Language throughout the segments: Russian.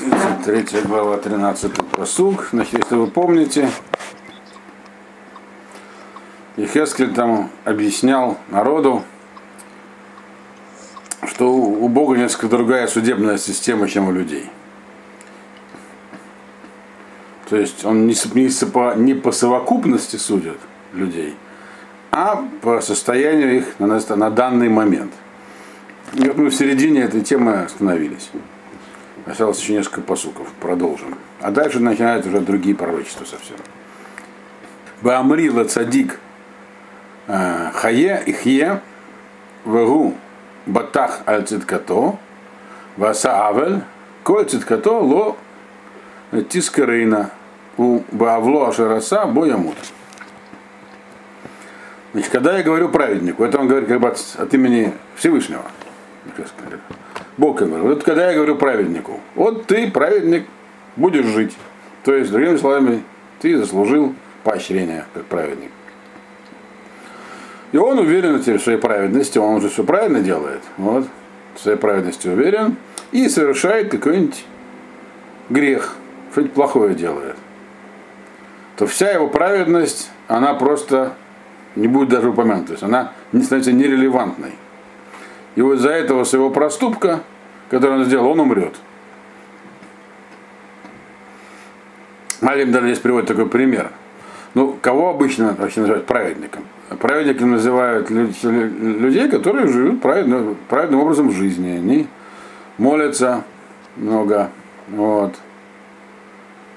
33 глава, 13 посуг. Значит, если вы помните, Ехескель там объяснял народу, что у Бога несколько другая судебная система, чем у людей. То есть он не, по, не по совокупности судит людей, а по состоянию их на, на данный момент. И вот мы в середине этой темы остановились. Осталось еще несколько посуков. Продолжим. А дальше начинают уже другие пророчества совсем. Баамрила цадик э, хае ихе вегу батах аль циткато васа авель коль циткато ло тискарейна у баавло ашараса боямут. Значит, когда я говорю праведнику, это он говорит как бы от, от имени Всевышнего. Бог говорит. Вот когда я говорю праведнику, вот ты, праведник, будешь жить. То есть, другими словами, ты заслужил поощрение как праведник. И он уверен в своей праведности, он уже все правильно делает. Вот, в своей праведности уверен. И совершает какой-нибудь грех, что-нибудь плохое делает. То вся его праведность, она просто не будет даже упомянута. То есть она не становится нерелевантной. И вот из-за этого своего проступка, который он сделал, он умрет. Малим даже здесь приводит такой пример. Ну, кого обычно вообще называют праведником? Праведником называют людей, которые живут праведным, праведным образом жизни. Они молятся много, вот,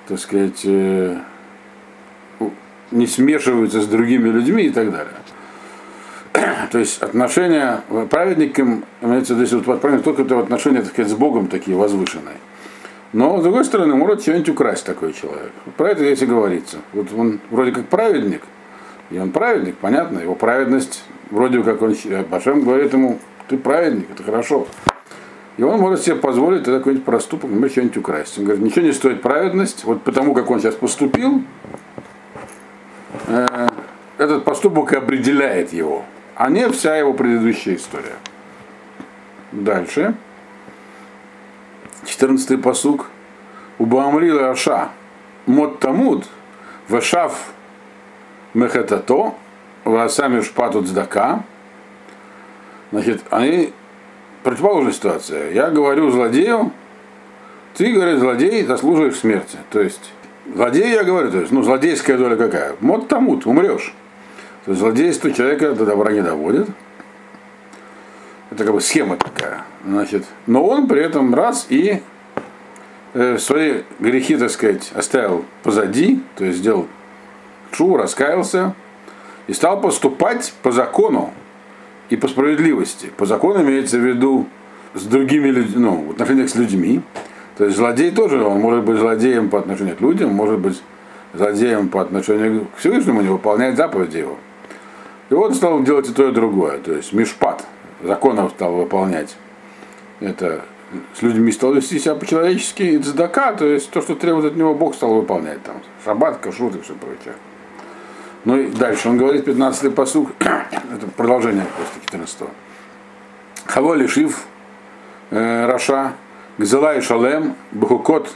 так сказать, э, не смешиваются с другими людьми и так далее. То есть отношения праведникам, имеется в вот праведник только это отношения, так сказать, с Богом такие возвышенные. Но, с другой стороны, может что-нибудь украсть такой человек. Про это здесь и говорится. Вот он вроде как праведник, и он праведник, понятно, его праведность, вроде как он, Башем говорит ему, ты праведник, это хорошо. И он может себе позволить какой-нибудь проступок, например, что-нибудь украсть. Он говорит, ничего не стоит праведность, вот потому как он сейчас поступил, э, этот поступок и определяет его а не вся его предыдущая история. Дальше. 14 посук. Убамрила Аша. Мот Тамуд. Вашав Мехетато. Васами шпатут здака. Значит, они противоположная ситуация. Я говорю злодею, ты, говорит, злодей, заслуживаешь смерти. То есть, злодей я говорю, то есть, ну, злодейская доля какая? Мот тамут, умрешь. То есть злодейство человека до добра не доводит. Это как бы схема такая. Значит, но он при этом раз и э, свои грехи, так сказать, оставил позади, то есть сделал шу, раскаялся и стал поступать по закону и по справедливости. По закону имеется в виду с другими людьми, ну, в отношениях с людьми. То есть злодей тоже, он может быть злодеем по отношению к людям, может быть злодеем по отношению к Всевышнему, не выполняет заповеди его. И он стал делать и то, и другое. То есть мишпат, законов стал выполнять. Это с людьми стал вести себя по-человечески, и цдака, то есть то, что требует от него Бог, стал выполнять. Там, шаббат, кашрут и все прочее. Ну и дальше он говорит, 15-й пасук, это продолжение после 14-го. חבול ישיב, э, רשע, גזלה ישלם, בחוקות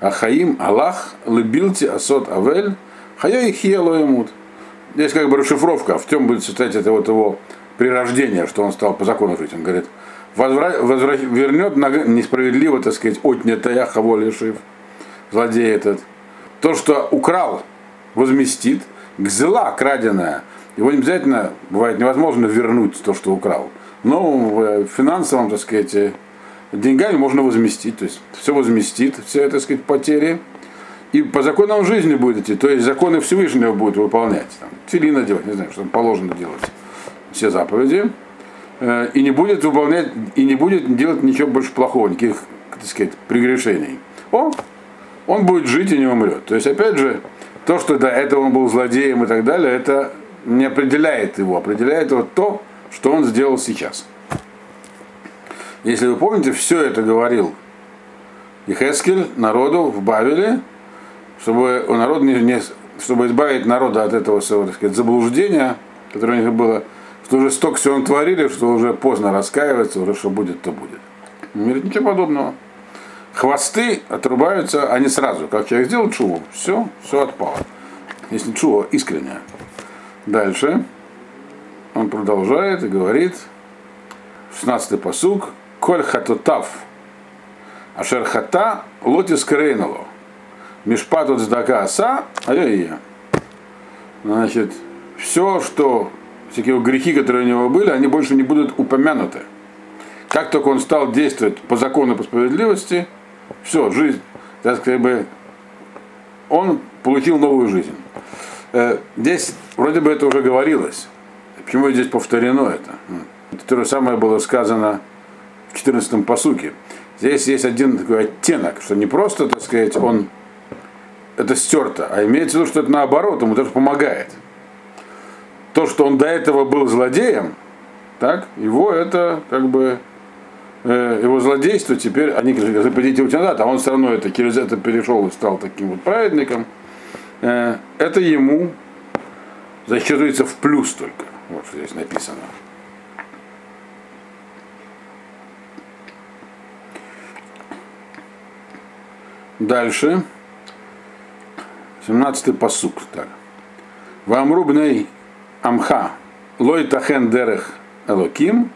החיים הלך לבלתי עשות עוול, חיו יחיה לא ימות. Здесь как бы расшифровка, в чем будет состоять это вот его перерождение, что он стал по закону жить. Он говорит, возвра... Возвра... вернет несправедливо, так сказать, отнятая חבול ישיב, злодей этот. То, что украл, возместит. Гзела краденая, его не обязательно, бывает невозможно вернуть то, что украл. Но в финансовом, так сказать, деньгами можно возместить, то есть все возместит, все, так сказать, потери и по законам жизни будет идти, то есть законы Всевышнего будет выполнять. Там, филина делать, не знаю, что там положено делать. Все заповеди. Э, и не будет выполнять, и не будет делать ничего больше плохого, никаких, так сказать, прегрешений. О, он будет жить и не умрет. То есть, опять же, то, что до этого он был злодеем и так далее, это не определяет его, определяет его то, что он сделал сейчас. Если вы помните, все это говорил Ихескель народу в Бавеле, чтобы у народа не, не, чтобы избавить народа от этого своего, так сказать, заблуждения, которое у них было, что уже столько всего творили, что уже поздно раскаиваться, уже что будет, то будет. Он говорит, ничего подобного. хвосты отрубаются, они сразу. Как человек сделал чуву, все, все отпало. Если чува искренняя. Дальше он продолжает и говорит, 16-й посуг, коль хатутав, ашер хата лотис крейнало, мишпатут здака аса, а я Значит, все, что, всякие грехи, которые у него были, они больше не будут упомянуты. Как только он стал действовать по закону, по справедливости, все, жизнь, так сказать, бы, он получил новую жизнь. Э, здесь вроде бы это уже говорилось. Почему здесь повторено это? Это то же самое было сказано в 14-м посуке. Здесь есть один такой оттенок, что не просто, так сказать, он это стерто, а имеется в виду, что это наоборот, ему даже помогает. То, что он до этого был злодеем, так, его это как бы э, его злодейство теперь, они запретите уйти назад, а он все равно это, через это перешел и стал таким вот праведником, э, это ему засчитывается в плюс только. Вот что здесь написано. Дальше. 17-й посук. Так. Вамрубней амха лой тахен дерех элоким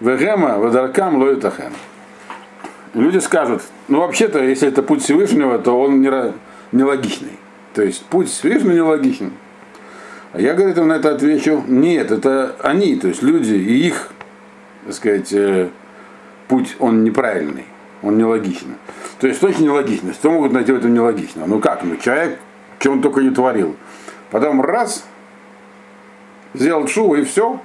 вегема вадаркам лой тахен. Люди скажут, ну вообще-то, если это путь Всевышнего, то он нелогичный. То есть путь Всевышнего нелогичен. А я, говорит, на это отвечу, нет, это они, то есть люди и их, так сказать, э, путь, он неправильный, он нелогичный. То есть точно нелогично. Что могут найти в этом нелогично? Ну как, ну человек, что он только не творил. Потом раз, сделал шубу и все.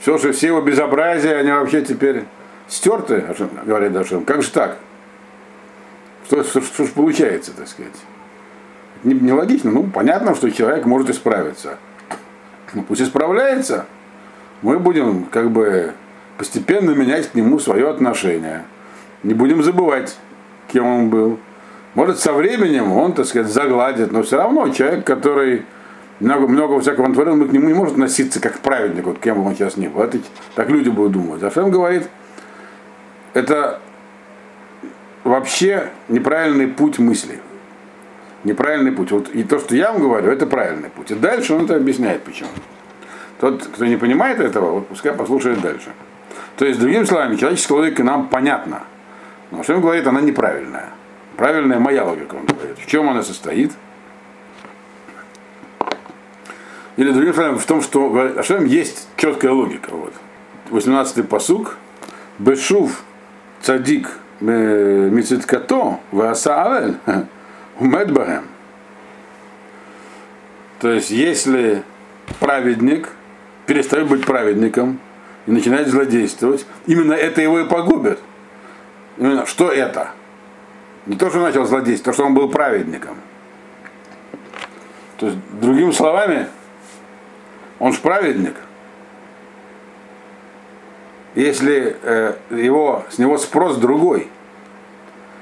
Все, что все его безобразия, они вообще теперь стерты, говорят Ашем. Как же так? Что, что, что же получается, так сказать? Нелогично. Ну, понятно, что человек может исправиться. Ну, пусть исправляется. Мы будем как бы постепенно менять к нему свое отношение. Не будем забывать кем он был. Может, со временем он, так сказать, загладит, но все равно человек, который много, много всякого натворил, мы к нему не может относиться как к вот кем бы он сейчас ни был. Это, так люди будут думать. А Ашем говорит, это вообще неправильный путь мысли. Неправильный путь. Вот, и то, что я вам говорю, это правильный путь. И дальше он это объясняет, почему. Тот, кто не понимает этого, вот пускай послушает дальше. То есть, другими словами, человеческая логика нам понятна. Но что он говорит, она неправильная. Правильная моя логика, он говорит. В чем она состоит? Или другим словом, в том, что Ашем есть четкая логика. Вот. 18-й посук. Бешув цадик мициткато вааса авель умедбахем. То есть, если праведник перестает быть праведником и начинает злодействовать, именно это его и погубит. Именно, что это? Не то, что начал злодействовать, то, что он был праведником. То есть, другими словами, он же праведник. Если э, его, с него спрос другой,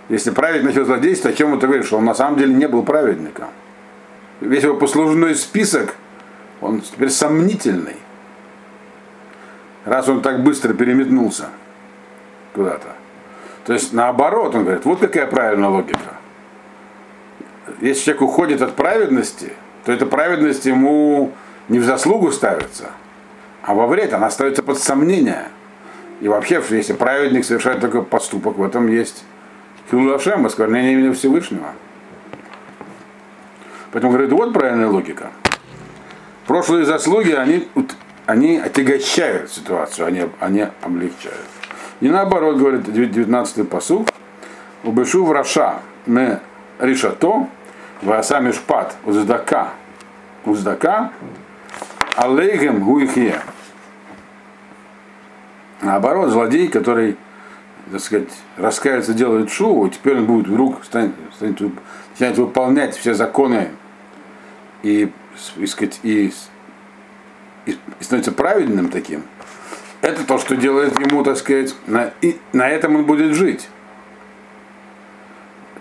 если праведник начал злодействовать, о чем это говорит, что он на самом деле не был праведником. Весь его послужной список, он теперь сомнительный. Раз он так быстро переметнулся куда-то. То есть наоборот, он говорит, вот какая правильная логика. Если человек уходит от праведности, то эта праведность ему не в заслугу ставится, а во вред, она ставится под сомнение. И вообще, если праведник совершает такой поступок, в этом есть хилулашем, осквернение имени Всевышнего. Поэтому говорит, вот правильная логика. Прошлые заслуги, они, они отягощают ситуацию, они, они облегчают. И наоборот, говорит 19-й посуг, убешу в Раша мы решато, васа мишпат уздака, уздака, алейгем гуихе. Наоборот, злодей, который, так сказать, раскается, делает шоу, теперь он будет вдруг станет, станет, выполнять все законы и, и, сказать, и, и, и становится праведным таким, это то, что делает ему, так сказать, на, и на этом он будет жить.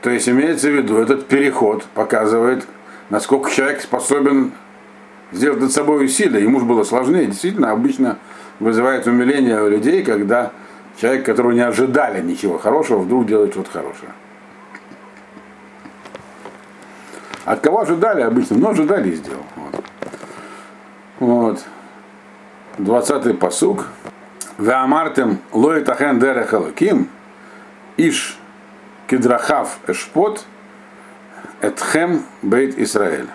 То есть имеется в виду, этот переход показывает, насколько человек способен сделать над собой усилия. Ему же было сложнее. Действительно, обычно вызывает умиление у людей, когда Человек, которого не ожидали ничего хорошего, вдруг делает что-то хорошее. От кого ожидали обычно? Но ожидали и сделал. Вот. вот. 20-й посуг. Веамартем лоитахен дерехалаким иш кедрахав эшпот этхем бейт Израиль.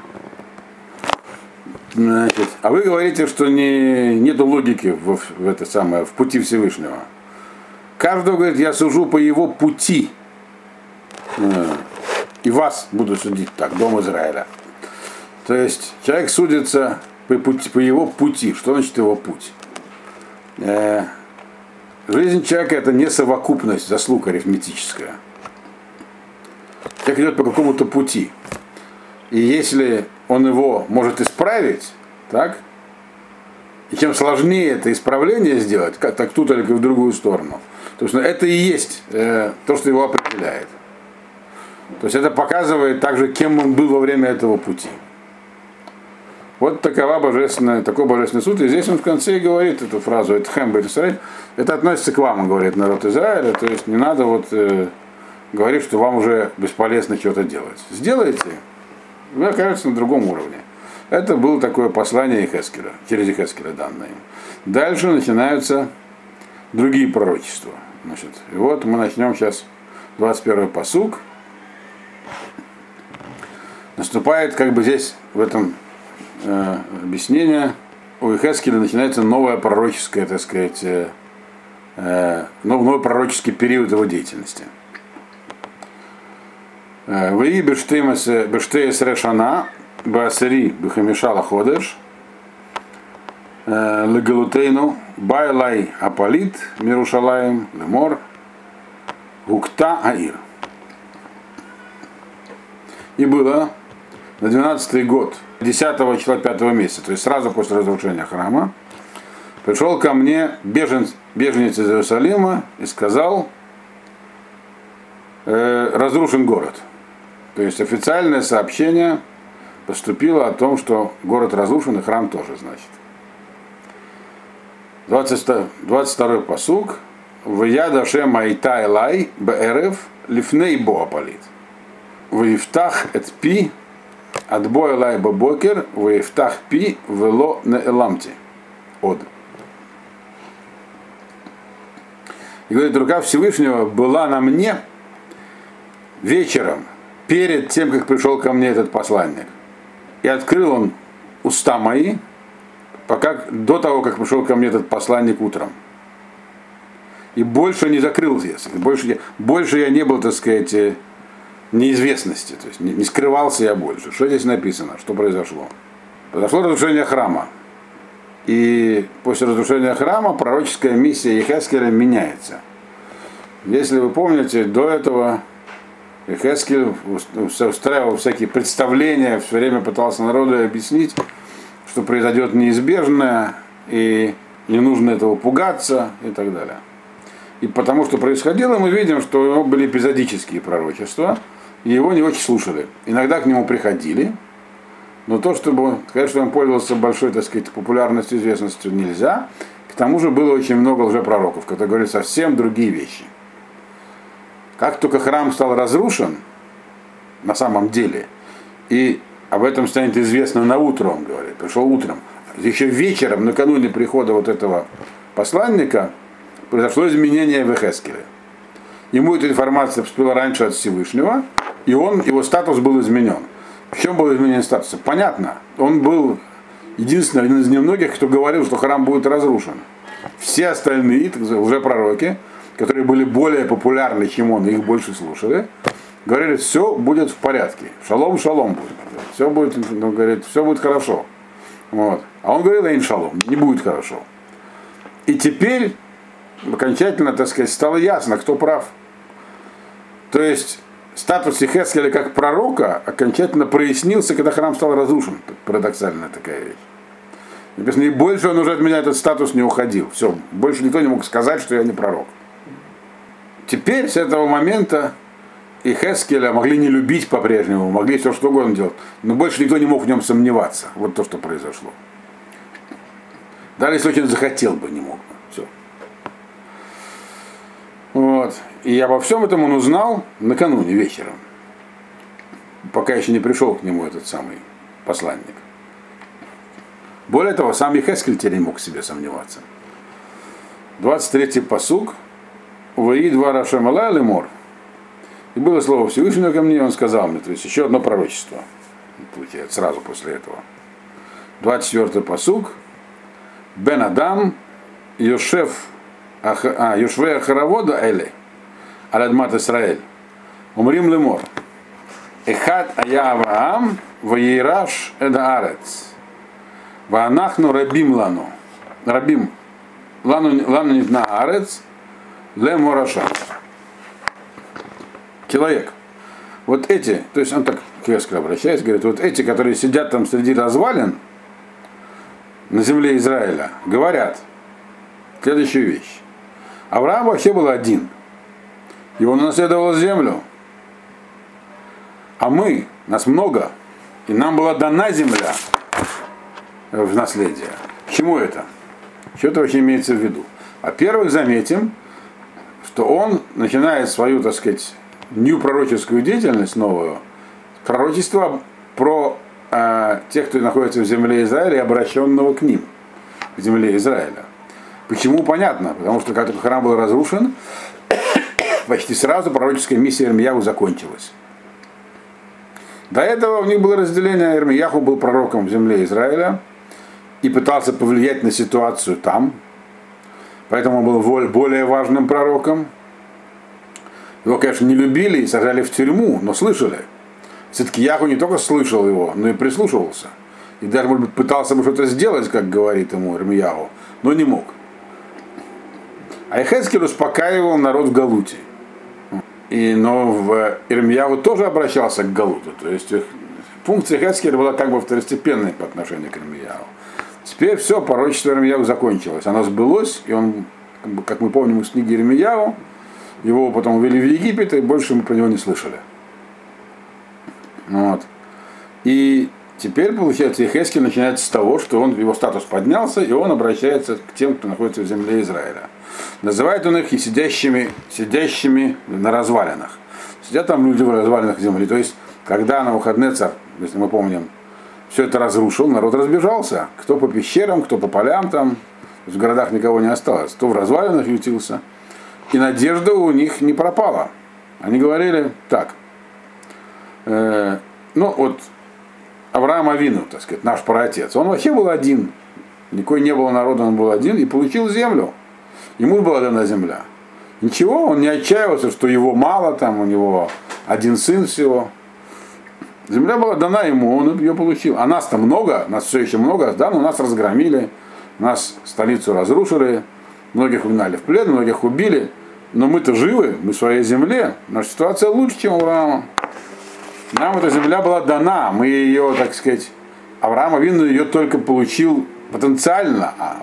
Значит, а вы говорите, что не, нет логики в, в, это самое, в пути Всевышнего. Каждого говорит, я сужу по его пути. Э, и вас буду судить так, дом Израиля. То есть человек судится по, пути, по его пути. Что значит его путь? Э, жизнь человека это не совокупность заслуг арифметическая. Человек идет по какому-то пути. И если он его может исправить, так, и чем сложнее это исправление сделать, как так тут или в другую сторону, то есть ну, это и есть э, то, что его определяет. То есть это показывает также, кем он был во время этого пути. Вот такова божественная, такой божественный суд. И здесь он в конце говорит эту фразу, это хэм Израиль. Это относится к вам, говорит народ Израиля. То есть не надо вот э, говорить, что вам уже бесполезно что-то делать. Сделайте, вы окажетесь на другом уровне. Это было такое послание Ихескеля, через Ихескеля данное им. Дальше начинаются другие пророчества. Значит, и вот мы начнем сейчас 21 посук. Наступает как бы здесь в этом э, объяснении у Ихескеля начинается новое пророческое, так сказать, э, э, новый пророческий период его деятельности. Вии бештеес решана басари бихамишала ходеш легалутейну байлай апалит мирушалаем лемор гукта аир. И было на 12 год, 10 числа 5 месяца, то есть сразу после разрушения храма, пришел ко мне беженец, беженец из Иерусалима и сказал, э, разрушен город. То есть официальное сообщение поступило о том, что город разрушен и храм тоже, значит. 20, 22 посуг. В яда майта элай беэрев лифней боапалит. В ифтах эт пи отбой элай бабокер в ифтах пи вело на эламте. Од. И говорит, рука Всевышнего была на мне вечером, перед тем, как пришел ко мне этот посланник. И открыл он уста мои, пока, до того, как пришел ко мне этот посланник утром. И больше не закрыл я. Больше, больше я не был, так сказать, э, неизвестности. То есть не, скрывался я больше. Что здесь написано? Что произошло? Произошло разрушение храма. И после разрушения храма пророческая миссия Ехескеля меняется. Если вы помните, до этого Хескель устраивал всякие представления, все время пытался народу объяснить, что произойдет неизбежное, и не нужно этого пугаться и так далее. И потому что происходило, мы видим, что у него были эпизодические пророчества, и его не очень слушали. Иногда к нему приходили, но то, чтобы сказать, что он пользовался большой, так сказать, популярностью, известностью, нельзя. К тому же было очень много лжепророков, которые говорили совсем другие вещи. Как только храм стал разрушен, на самом деле, и об этом станет известно на утро, он говорит, пришел утром, еще вечером, накануне прихода вот этого посланника, произошло изменение в Эхескеле. Ему эта информация поступила раньше от Всевышнего, и он, его статус был изменен. В чем был изменен статус? Понятно, он был единственный, один из немногих, кто говорил, что храм будет разрушен. Все остальные, уже пророки, которые были более популярны, чем он, их больше слушали, говорили, все будет в порядке. Шалом, шалом будет. Все будет, ну, говорит, все будет хорошо. Вот. А он говорил, ин шалом, не будет хорошо. И теперь окончательно, так сказать, стало ясно, кто прав. То есть статус Ихескеля как пророка окончательно прояснился, когда храм стал разрушен. Парадоксальная такая вещь. Написано, и больше он уже от меня этот статус не уходил. Все, больше никто не мог сказать, что я не пророк. Теперь с этого момента и Хескеля могли не любить по-прежнему, могли все что угодно делать, но больше никто не мог в нем сомневаться. Вот то, что произошло. Даже если очень захотел бы, не мог бы. Все. Вот. И обо всем этом он узнал накануне вечером, пока еще не пришел к нему этот самый посланник. Более того, сам Ехескель теперь не мог себе сомневаться. 23-й посуг. Вои два Рашамала Лемор. И было слово Всевышнего ко мне, он сказал мне, то есть еще одно пророчество. Сразу после этого. 24-й посуг. Бен Адам, Йошеф, а, Йошве Ахаравода Эли, Аладмат Исраэль. Умрим Лемор. Эхат Ая Авраам, Ваейраш Эдаарец. Ваанахну Рабим Лану. Рабим. Лану, лану не на Арец, Ле Мораша. Человек. Вот эти, то есть он так к обращается, говорит, вот эти, которые сидят там среди развалин на земле Израиля, говорят следующую вещь. Авраам вообще был один. Он наследовал землю. А мы, нас много, и нам была дана земля в наследие. К чему это? Что это вообще имеется в виду? Во-первых, заметим, что он начинает свою, так сказать, нью пророческую деятельность новую, пророчество про э, тех, кто находится в земле Израиля, обращенного к ним, в земле Израиля. Почему? Понятно, потому что когда храм был разрушен, почти сразу пророческая миссия Ирмияху закончилась. До этого у них было разделение, Ирмияху был пророком в земле Израиля, и пытался повлиять на ситуацию там. Поэтому он был более важным пророком. Его, конечно, не любили и сажали в тюрьму, но слышали. Все-таки Яху не только слышал его, но и прислушивался. И даже, может быть, пытался бы что-то сделать, как говорит ему Ирмияху, но не мог. А Эхескель успокаивал народ в Галуте. И, но в Ирмияху тоже обращался к Галуту. То есть функция Хескеля была как бы второстепенной по отношению к Ирмияху. Теперь все, пророчество Ирмияу закончилось. Оно сбылось, и он, как мы помним из книги Ирмияу, его потом ввели в Египет, и больше мы про него не слышали. Вот. И теперь, получается, Ехескель начинается с того, что он, его статус поднялся, и он обращается к тем, кто находится в земле Израиля. Называет он их и сидящими, сидящими на развалинах. Сидят там люди в развалинах земли. То есть, когда на выходные если мы помним, все это разрушил, народ разбежался. Кто по пещерам, кто по полям там. В городах никого не осталось. Кто в развалинах ютился. И надежда у них не пропала. Они говорили так. Э, ну вот Авраам Авину, так сказать, наш праотец. Он вообще был один. Никакой не было народа, он был один и получил землю. Ему была дана земля. Ничего, он не отчаивался, что его мало, там у него один сын всего. Земля была дана ему, он ее получил. А нас-то много, нас все еще много, да, но нас разгромили, нас столицу разрушили, многих угнали в плен, многих убили. Но мы-то живы, мы в своей земле, наша ситуация лучше, чем у Авраама. Нам эта земля была дана, мы ее, так сказать, Авраам Авину ее только получил потенциально а,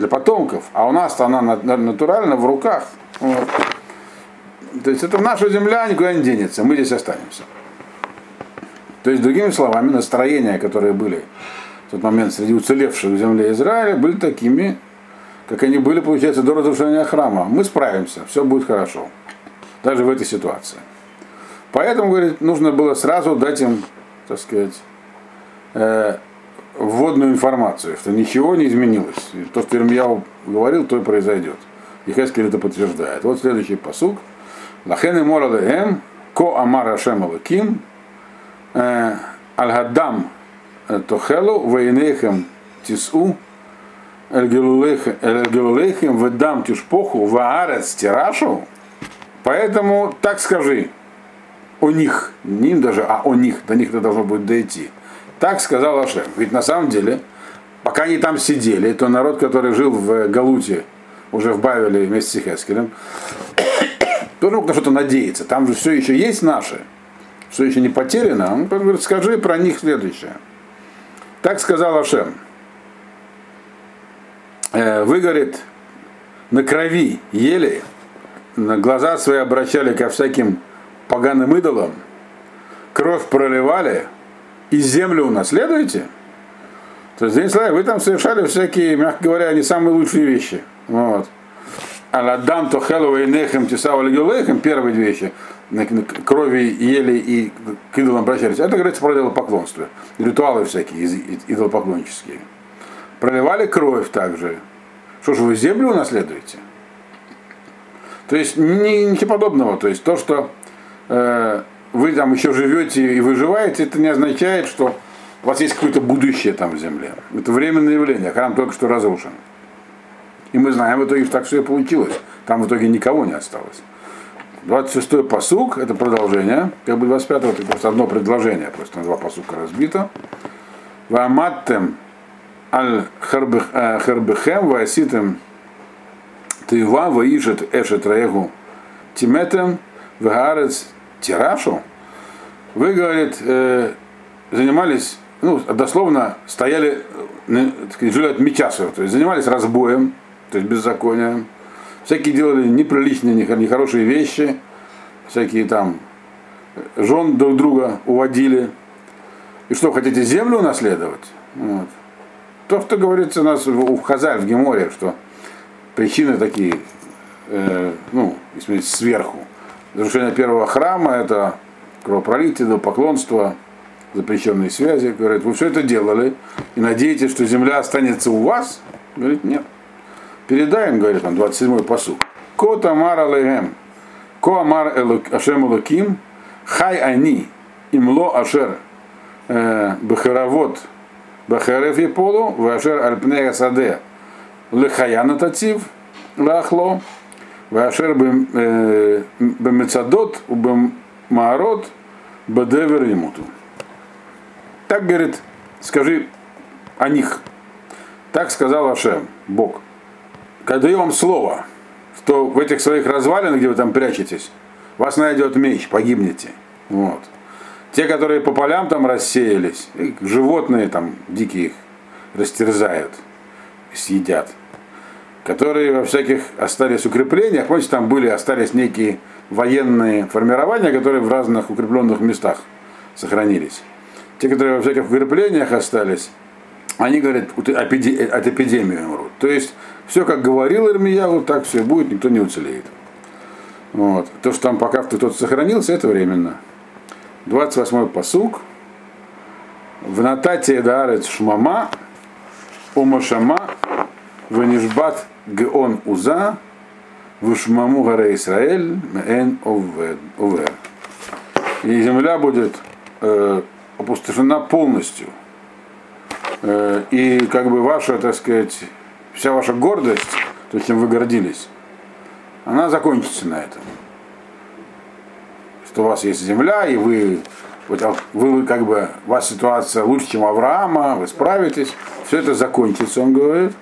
для потомков, а у нас-то она натурально в руках. Вот. То есть это наша земля никуда не денется, мы здесь останемся. То есть, другими словами, настроения, которые были в тот момент среди уцелевших в земле Израиля, были такими, как они были, получается, до разрушения храма. Мы справимся, все будет хорошо. Даже в этой ситуации. Поэтому, говорит, нужно было сразу дать им, так сказать, э, вводную информацию, что ничего не изменилось. И то, что Ирмияу говорил, то и произойдет. И Хескель это подтверждает. Вот следующий посук. Лахен и моралеем, ко амар Ашем Алаким, Аль-Гаддам Тохелу, Вейнехем Тису, Эль-Гелулейхем, Ведам Тишпоху, Ваарец Тирашу. Поэтому так скажи о них, не им даже, а о них, до них это должно будет дойти. Так сказал Ашем. Ведь на самом деле, пока они там сидели, то народ, который жил в Галуте, уже в Бавеле вместе с Хескелем, тоже мог на что-то надеяться. Там же все еще есть наши все еще не потеряно, он говорит, скажи про них следующее. Так сказал Ашем. Э, вы, говорит, на крови ели, на глаза свои обращали ко всяким поганым идолам, кровь проливали и землю унаследуете? То есть, вы там совершали всякие, мягко говоря, не самые лучшие вещи. Вот. Аладам Тохелова и Нехем Тисава Легюлехем, первые две вещи, крови ели и к идолам обращались. Это говорится про идолопоклонство. Ритуалы всякие идолопоклоннические. Проливали кровь также. Что же вы землю унаследуете? То есть ничего подобного. То есть то, что э, вы там еще живете и выживаете, это не означает, что у вас есть какое-то будущее там в земле. Это временное явление. Храм только что разрушен. И мы знаем в итоге, что так все и получилось. Там в итоге никого не осталось. 26-й посук, это продолжение, как бы 25-го, это просто одно предложение, просто на два посука разбито. Ваматтем аль харбехем вааситем тыва ваишет эшет раегу тиметем вегарец тирашу. Вы, говорит, э, занимались, ну, дословно стояли, э, жили от меча своего, то есть занимались разбоем, то есть беззаконием, всякие делали неприличные, нехорошие вещи, всякие там жен друг друга уводили. И что, хотите землю унаследовать? Вот. То, что говорится у нас у Хазаль в Геморе, что причины такие, э, ну, если сверху. Разрушение первого храма это кровопролитие, поклонство, запрещенные связи. Говорит, вы все это делали и надеетесь, что земля останется у вас? Говорит, нет. Передаем, говорит он, 27-й посуд. Ко тамар алейхем, ко амар ашем элоким, хай ани, имло ашер э, бахаравот бахарев еполу, вашер альпнея саде, лехаяна татив, лахло, вашер бемецадот, бемаарот, бедевер имуту. Так говорит, скажи о них. Так сказал Ашем, Бог когда даю вам слово, что в этих своих развалинах, где вы там прячетесь, вас найдет меч, погибнете. Вот. Те, которые по полям там рассеялись, животные там дикие их растерзают, съедят. Которые во всяких остались укреплениях, помните, там были, остались некие военные формирования, которые в разных укрепленных местах сохранились. Те, которые во всяких укреплениях остались, они говорят, от эпидемии умрут. То есть все, как говорил Ирмиягу, так все будет, никто не уцелеет. Вот. То, что там пока кто-то сохранился, это временно. 28-й посук. В Натате Дарец Шмама, Умашама, Ванишбат Геон Уза, Вышмаму Гара Исраэль, Эн Овер. И земля будет э, опустошена полностью. Э, и как бы ваша, так сказать, вся ваша гордость, то, чем вы гордились, она закончится на этом. Что у вас есть земля, и вы, вы как бы, у вас ситуация лучше, чем Авраама, вы справитесь, все это закончится, он говорит.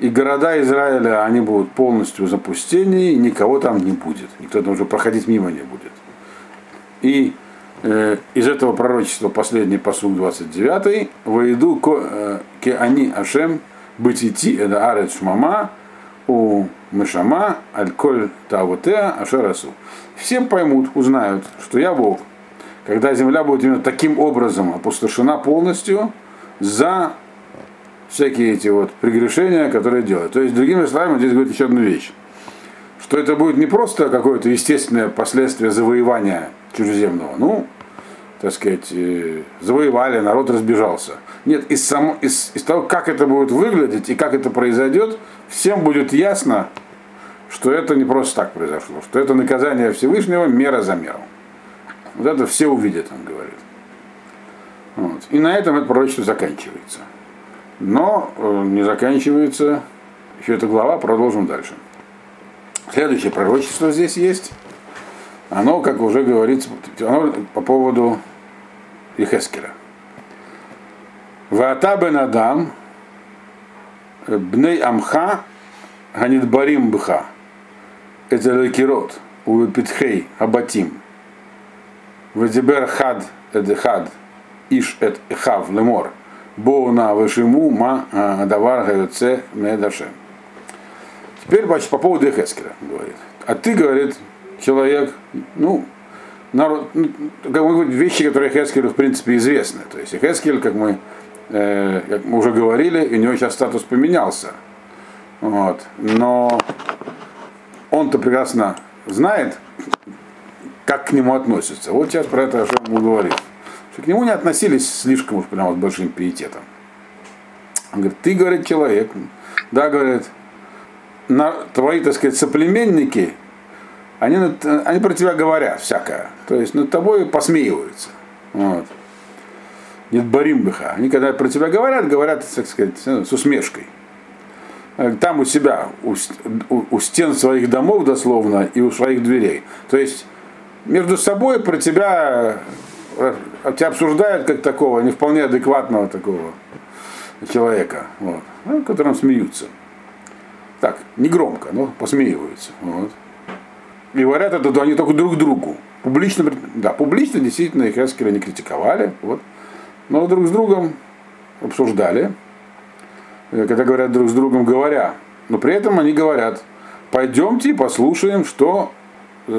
И города Израиля, они будут полностью в запустении, и никого там не будет. Никто там уже проходить мимо не будет. И э, из этого пророчества последний посуд 29 «Воеду э, ке они Ашем быть идти это арец шмама у мышама аль-коль тавутеа ашарасу. Всем поймут, узнают, что я Бог, когда земля будет именно таким образом опустошена полностью за всякие эти вот прегрешения, которые делают. То есть, другими словами, здесь говорит еще одну вещь, что это будет не просто какое-то естественное последствие завоевания чужеземного, ну, так сказать, э, завоевали, народ разбежался. Нет, из, само, из, из того, как это будет выглядеть и как это произойдет, всем будет ясно, что это не просто так произошло, что это наказание Всевышнего мера за меру. Вот это все увидят, он говорит. Вот. И на этом это пророчество заканчивается. Но э, не заканчивается еще эта глава, продолжим дальше. Следующее пророчество здесь есть. Оно, как уже говорится, оно по поводу Ихескера. Ваата бен Адам, бней амха, ганидбарим бха, это лекирот, увепитхей абатим, вадибер хад эдехад, иш эт эхав лемор, боуна вышиму ма давар гаюце медашем. Теперь, значит, по поводу Эхескера говорит. А ты, говорит, человек, ну, народ, ну, как мы говорим, вещи, которые Хескелю в принципе известны. То есть Хескель, как мы, э, как мы уже говорили, у него сейчас статус поменялся. Вот. Но он-то прекрасно знает, как к нему относятся. Вот сейчас про это Ашем говорит. К нему не относились слишком уж прямо с большим пиететом. Он говорит, ты, говорит, человек. Да, говорит, на, твои, так сказать, соплеменники, они, они про тебя говорят всякое. То есть над тобой посмеиваются. Вот. Нет баримбыха. Они когда про тебя говорят, говорят, так сказать, с усмешкой. Там у себя, у, у стен своих домов дословно и у своих дверей. То есть между собой про тебя, э, тебя обсуждают как такого не вполне адекватного такого человека, вот, ну, которым смеются. Так, не громко, но посмеиваются. Вот. И говорят это они только друг другу. Публично, да, публично действительно их Эскеля не критиковали, вот, но друг с другом обсуждали, э, когда говорят друг с другом говоря. Но при этом они говорят, пойдемте послушаем, что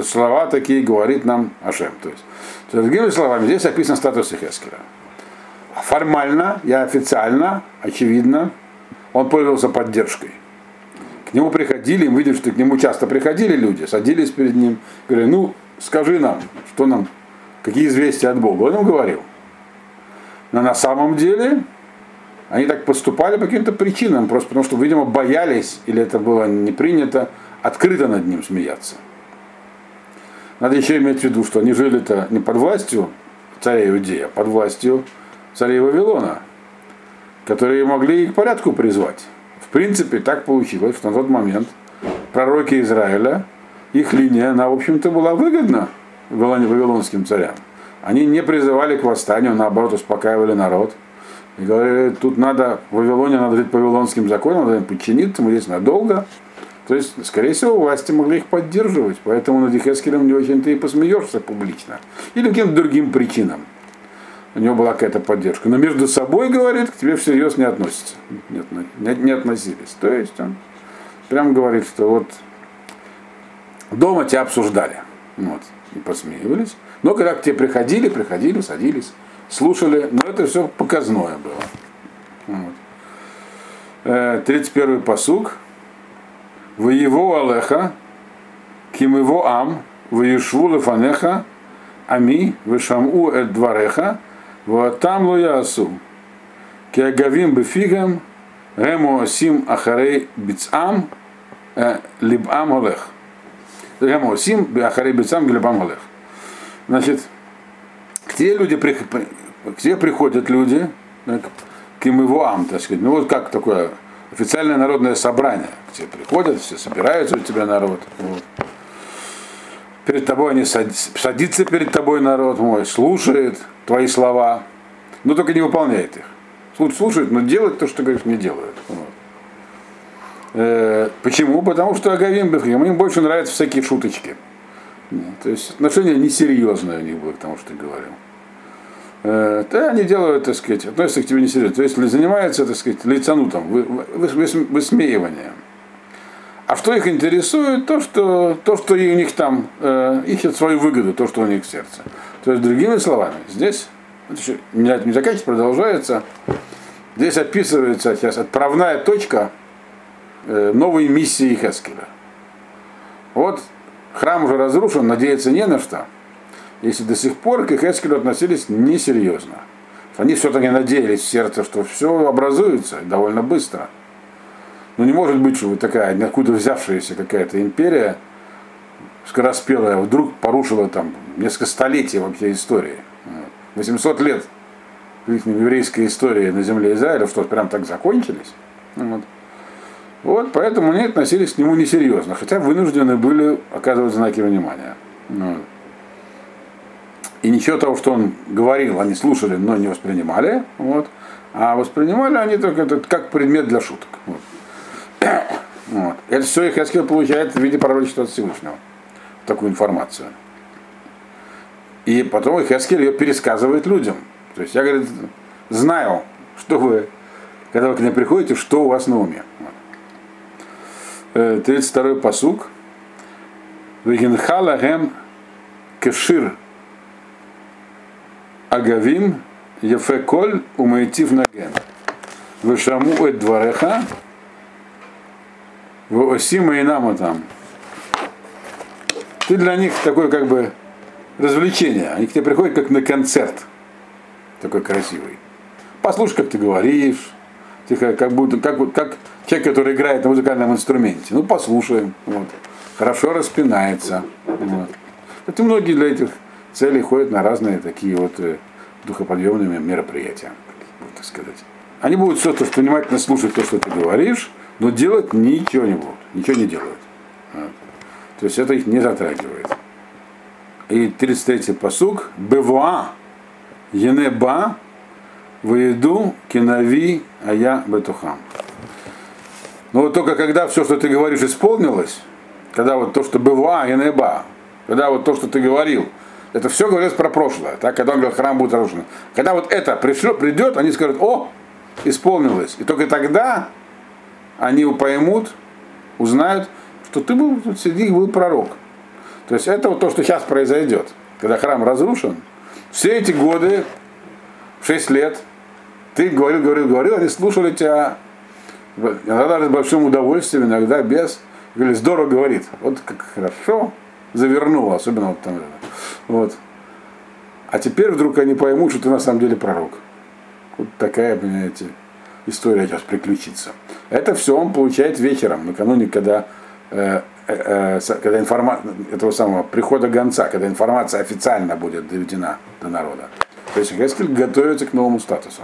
слова такие говорит нам Ашем. То есть, другими словами, здесь описан статус Хескера. Формально и официально, очевидно, он пользовался поддержкой. К нему приходили, мы видим, что к нему часто приходили люди, садились перед ним, говорили, ну, скажи нам, что нам, какие известия от Бога. Он им говорил. Но на самом деле они так поступали по каким-то причинам, просто потому что, видимо, боялись, или это было не принято, открыто над ним смеяться. Надо еще иметь в виду, что они жили-то не под властью царя Иудея, а под властью царей Вавилона, которые могли и к порядку призвать. В принципе, так получилось, что на тот момент пророки Израиля, их линия, она, в общем-то, была выгодна вавилонским царям. Они не призывали к восстанию, наоборот, успокаивали народ. И говорили, тут надо, в Вавилоне надо жить по вавилонским законам, надо им подчиниться, мы здесь надолго. То есть, скорее всего, власти могли их поддерживать, поэтому над Ихескелем не очень-то и посмеешься публично. Или каким-то другим причинам. У него была какая-то поддержка. Но между собой, говорит, к тебе всерьез не относятся. Не, не, не относились. То есть он прям говорит, что вот дома тебя обсуждали. Вот, и посмеивались. Но когда к тебе приходили, приходили, садились, слушали. Но это все показное было. Вот. 31-й э, посуг. Его алеха, ким его ам, в Ешву лефанеха, ами, вешаму эт двареха, вот там лоясу. Киагавим бефигам, рему осим ахарей бицам, либам олех. Рему осим ахарей бицам, либам олех. Значит, к тебе люди к тебе приходят люди, к им его ам, так сказать. Ну вот как такое официальное народное собрание, где приходят, все собираются у тебя народ. Вот. Перед тобой они садятся, садится перед тобой народ мой, слушает твои слова, но только не выполняет их. Слушает, но делает то, что говоришь, не делают. Вот. Э, почему? Потому что Агавим Бефхим, им больше нравятся всякие шуточки. То есть отношения несерьезные у них были к тому, что ты говорил. Э, да, они делают, так сказать, относятся к тебе несерьезно. То есть занимаются, так сказать, лицанутом, высмеиванием. А что их интересует? То, что, то, что у них там э, ищет свою выгоду, то, что у них в сердце. То есть, другими словами, здесь, не заканчивается, продолжается, здесь описывается сейчас отправная точка э, новой миссии Хескеля. Вот храм уже разрушен, надеяться не на что если до сих пор к Ихескелю относились несерьезно. Они все-таки надеялись в сердце, что все образуется довольно быстро. Но не может быть, что такая, откуда взявшаяся какая-то империя, скороспелая, вдруг порушила там несколько столетий вообще истории. 800 лет еврейской истории на земле Израиля, что прям так закончились. Вот. вот поэтому они относились к нему несерьезно, хотя вынуждены были оказывать знаки внимания. Вот. И ничего того, что он говорил, они слушали, но не воспринимали. Вот. А воспринимали они только это как предмет для шуток. Вот. Вот. Это все их Эскил получает в виде пророчества от Всевышнего. Такую информацию. И потом их Эскель ее пересказывает людям. То есть я, говорит, знаю, что вы, когда вы к ней приходите, что у вас на уме. Вот. 32-й э, посук. Вегенхала кешир Агавим, Ефеколь, Умайтив Наген. Вышаму эт двореха, Воосима и там. ты для них такой как бы развлечение. Они к тебе приходят как на концерт. Такой красивый. Послушай, как ты говоришь. Тихо, как будто, как, как человек, который играет на музыкальном инструменте. Ну, послушаем. Вот. Хорошо распинается. Вот. Это многие для этих целей ходят на разные такие вот э, духоподъемные мероприятия, так сказать. Они будут что-то внимательно слушать то, что ты говоришь, но делать ничего не будут, ничего не делают. Вот. То есть это их не затрагивает. И 33-й посуг. Бевуа, енеба, выеду, кинави, а я бетухам. Но вот только когда все, что ты говоришь, исполнилось, когда вот то, что бывуа, енеба, когда вот то, что ты говорил, это все говорится про прошлое, так, когда он говорил, храм будет разрушен. Когда вот это пришло, придет, они скажут, о, исполнилось. И только тогда они поймут, узнают, что ты был среди них был пророк. То есть это вот то, что сейчас произойдет. Когда храм разрушен, все эти годы, 6 лет, ты говорил, говорил, говорил, они слушали тебя иногда с большим удовольствием, иногда без. Говорили, здорово говорит. Вот как хорошо завернул, особенно вот там. Вот. А теперь вдруг они поймут, что ты на самом деле пророк. Вот такая, понимаете, история сейчас приключится. Это все он получает вечером, накануне, когда, э, э, э, когда информа... этого самого прихода гонца, когда информация официально будет доведена до народа. То есть Гескель готовится к новому статусу.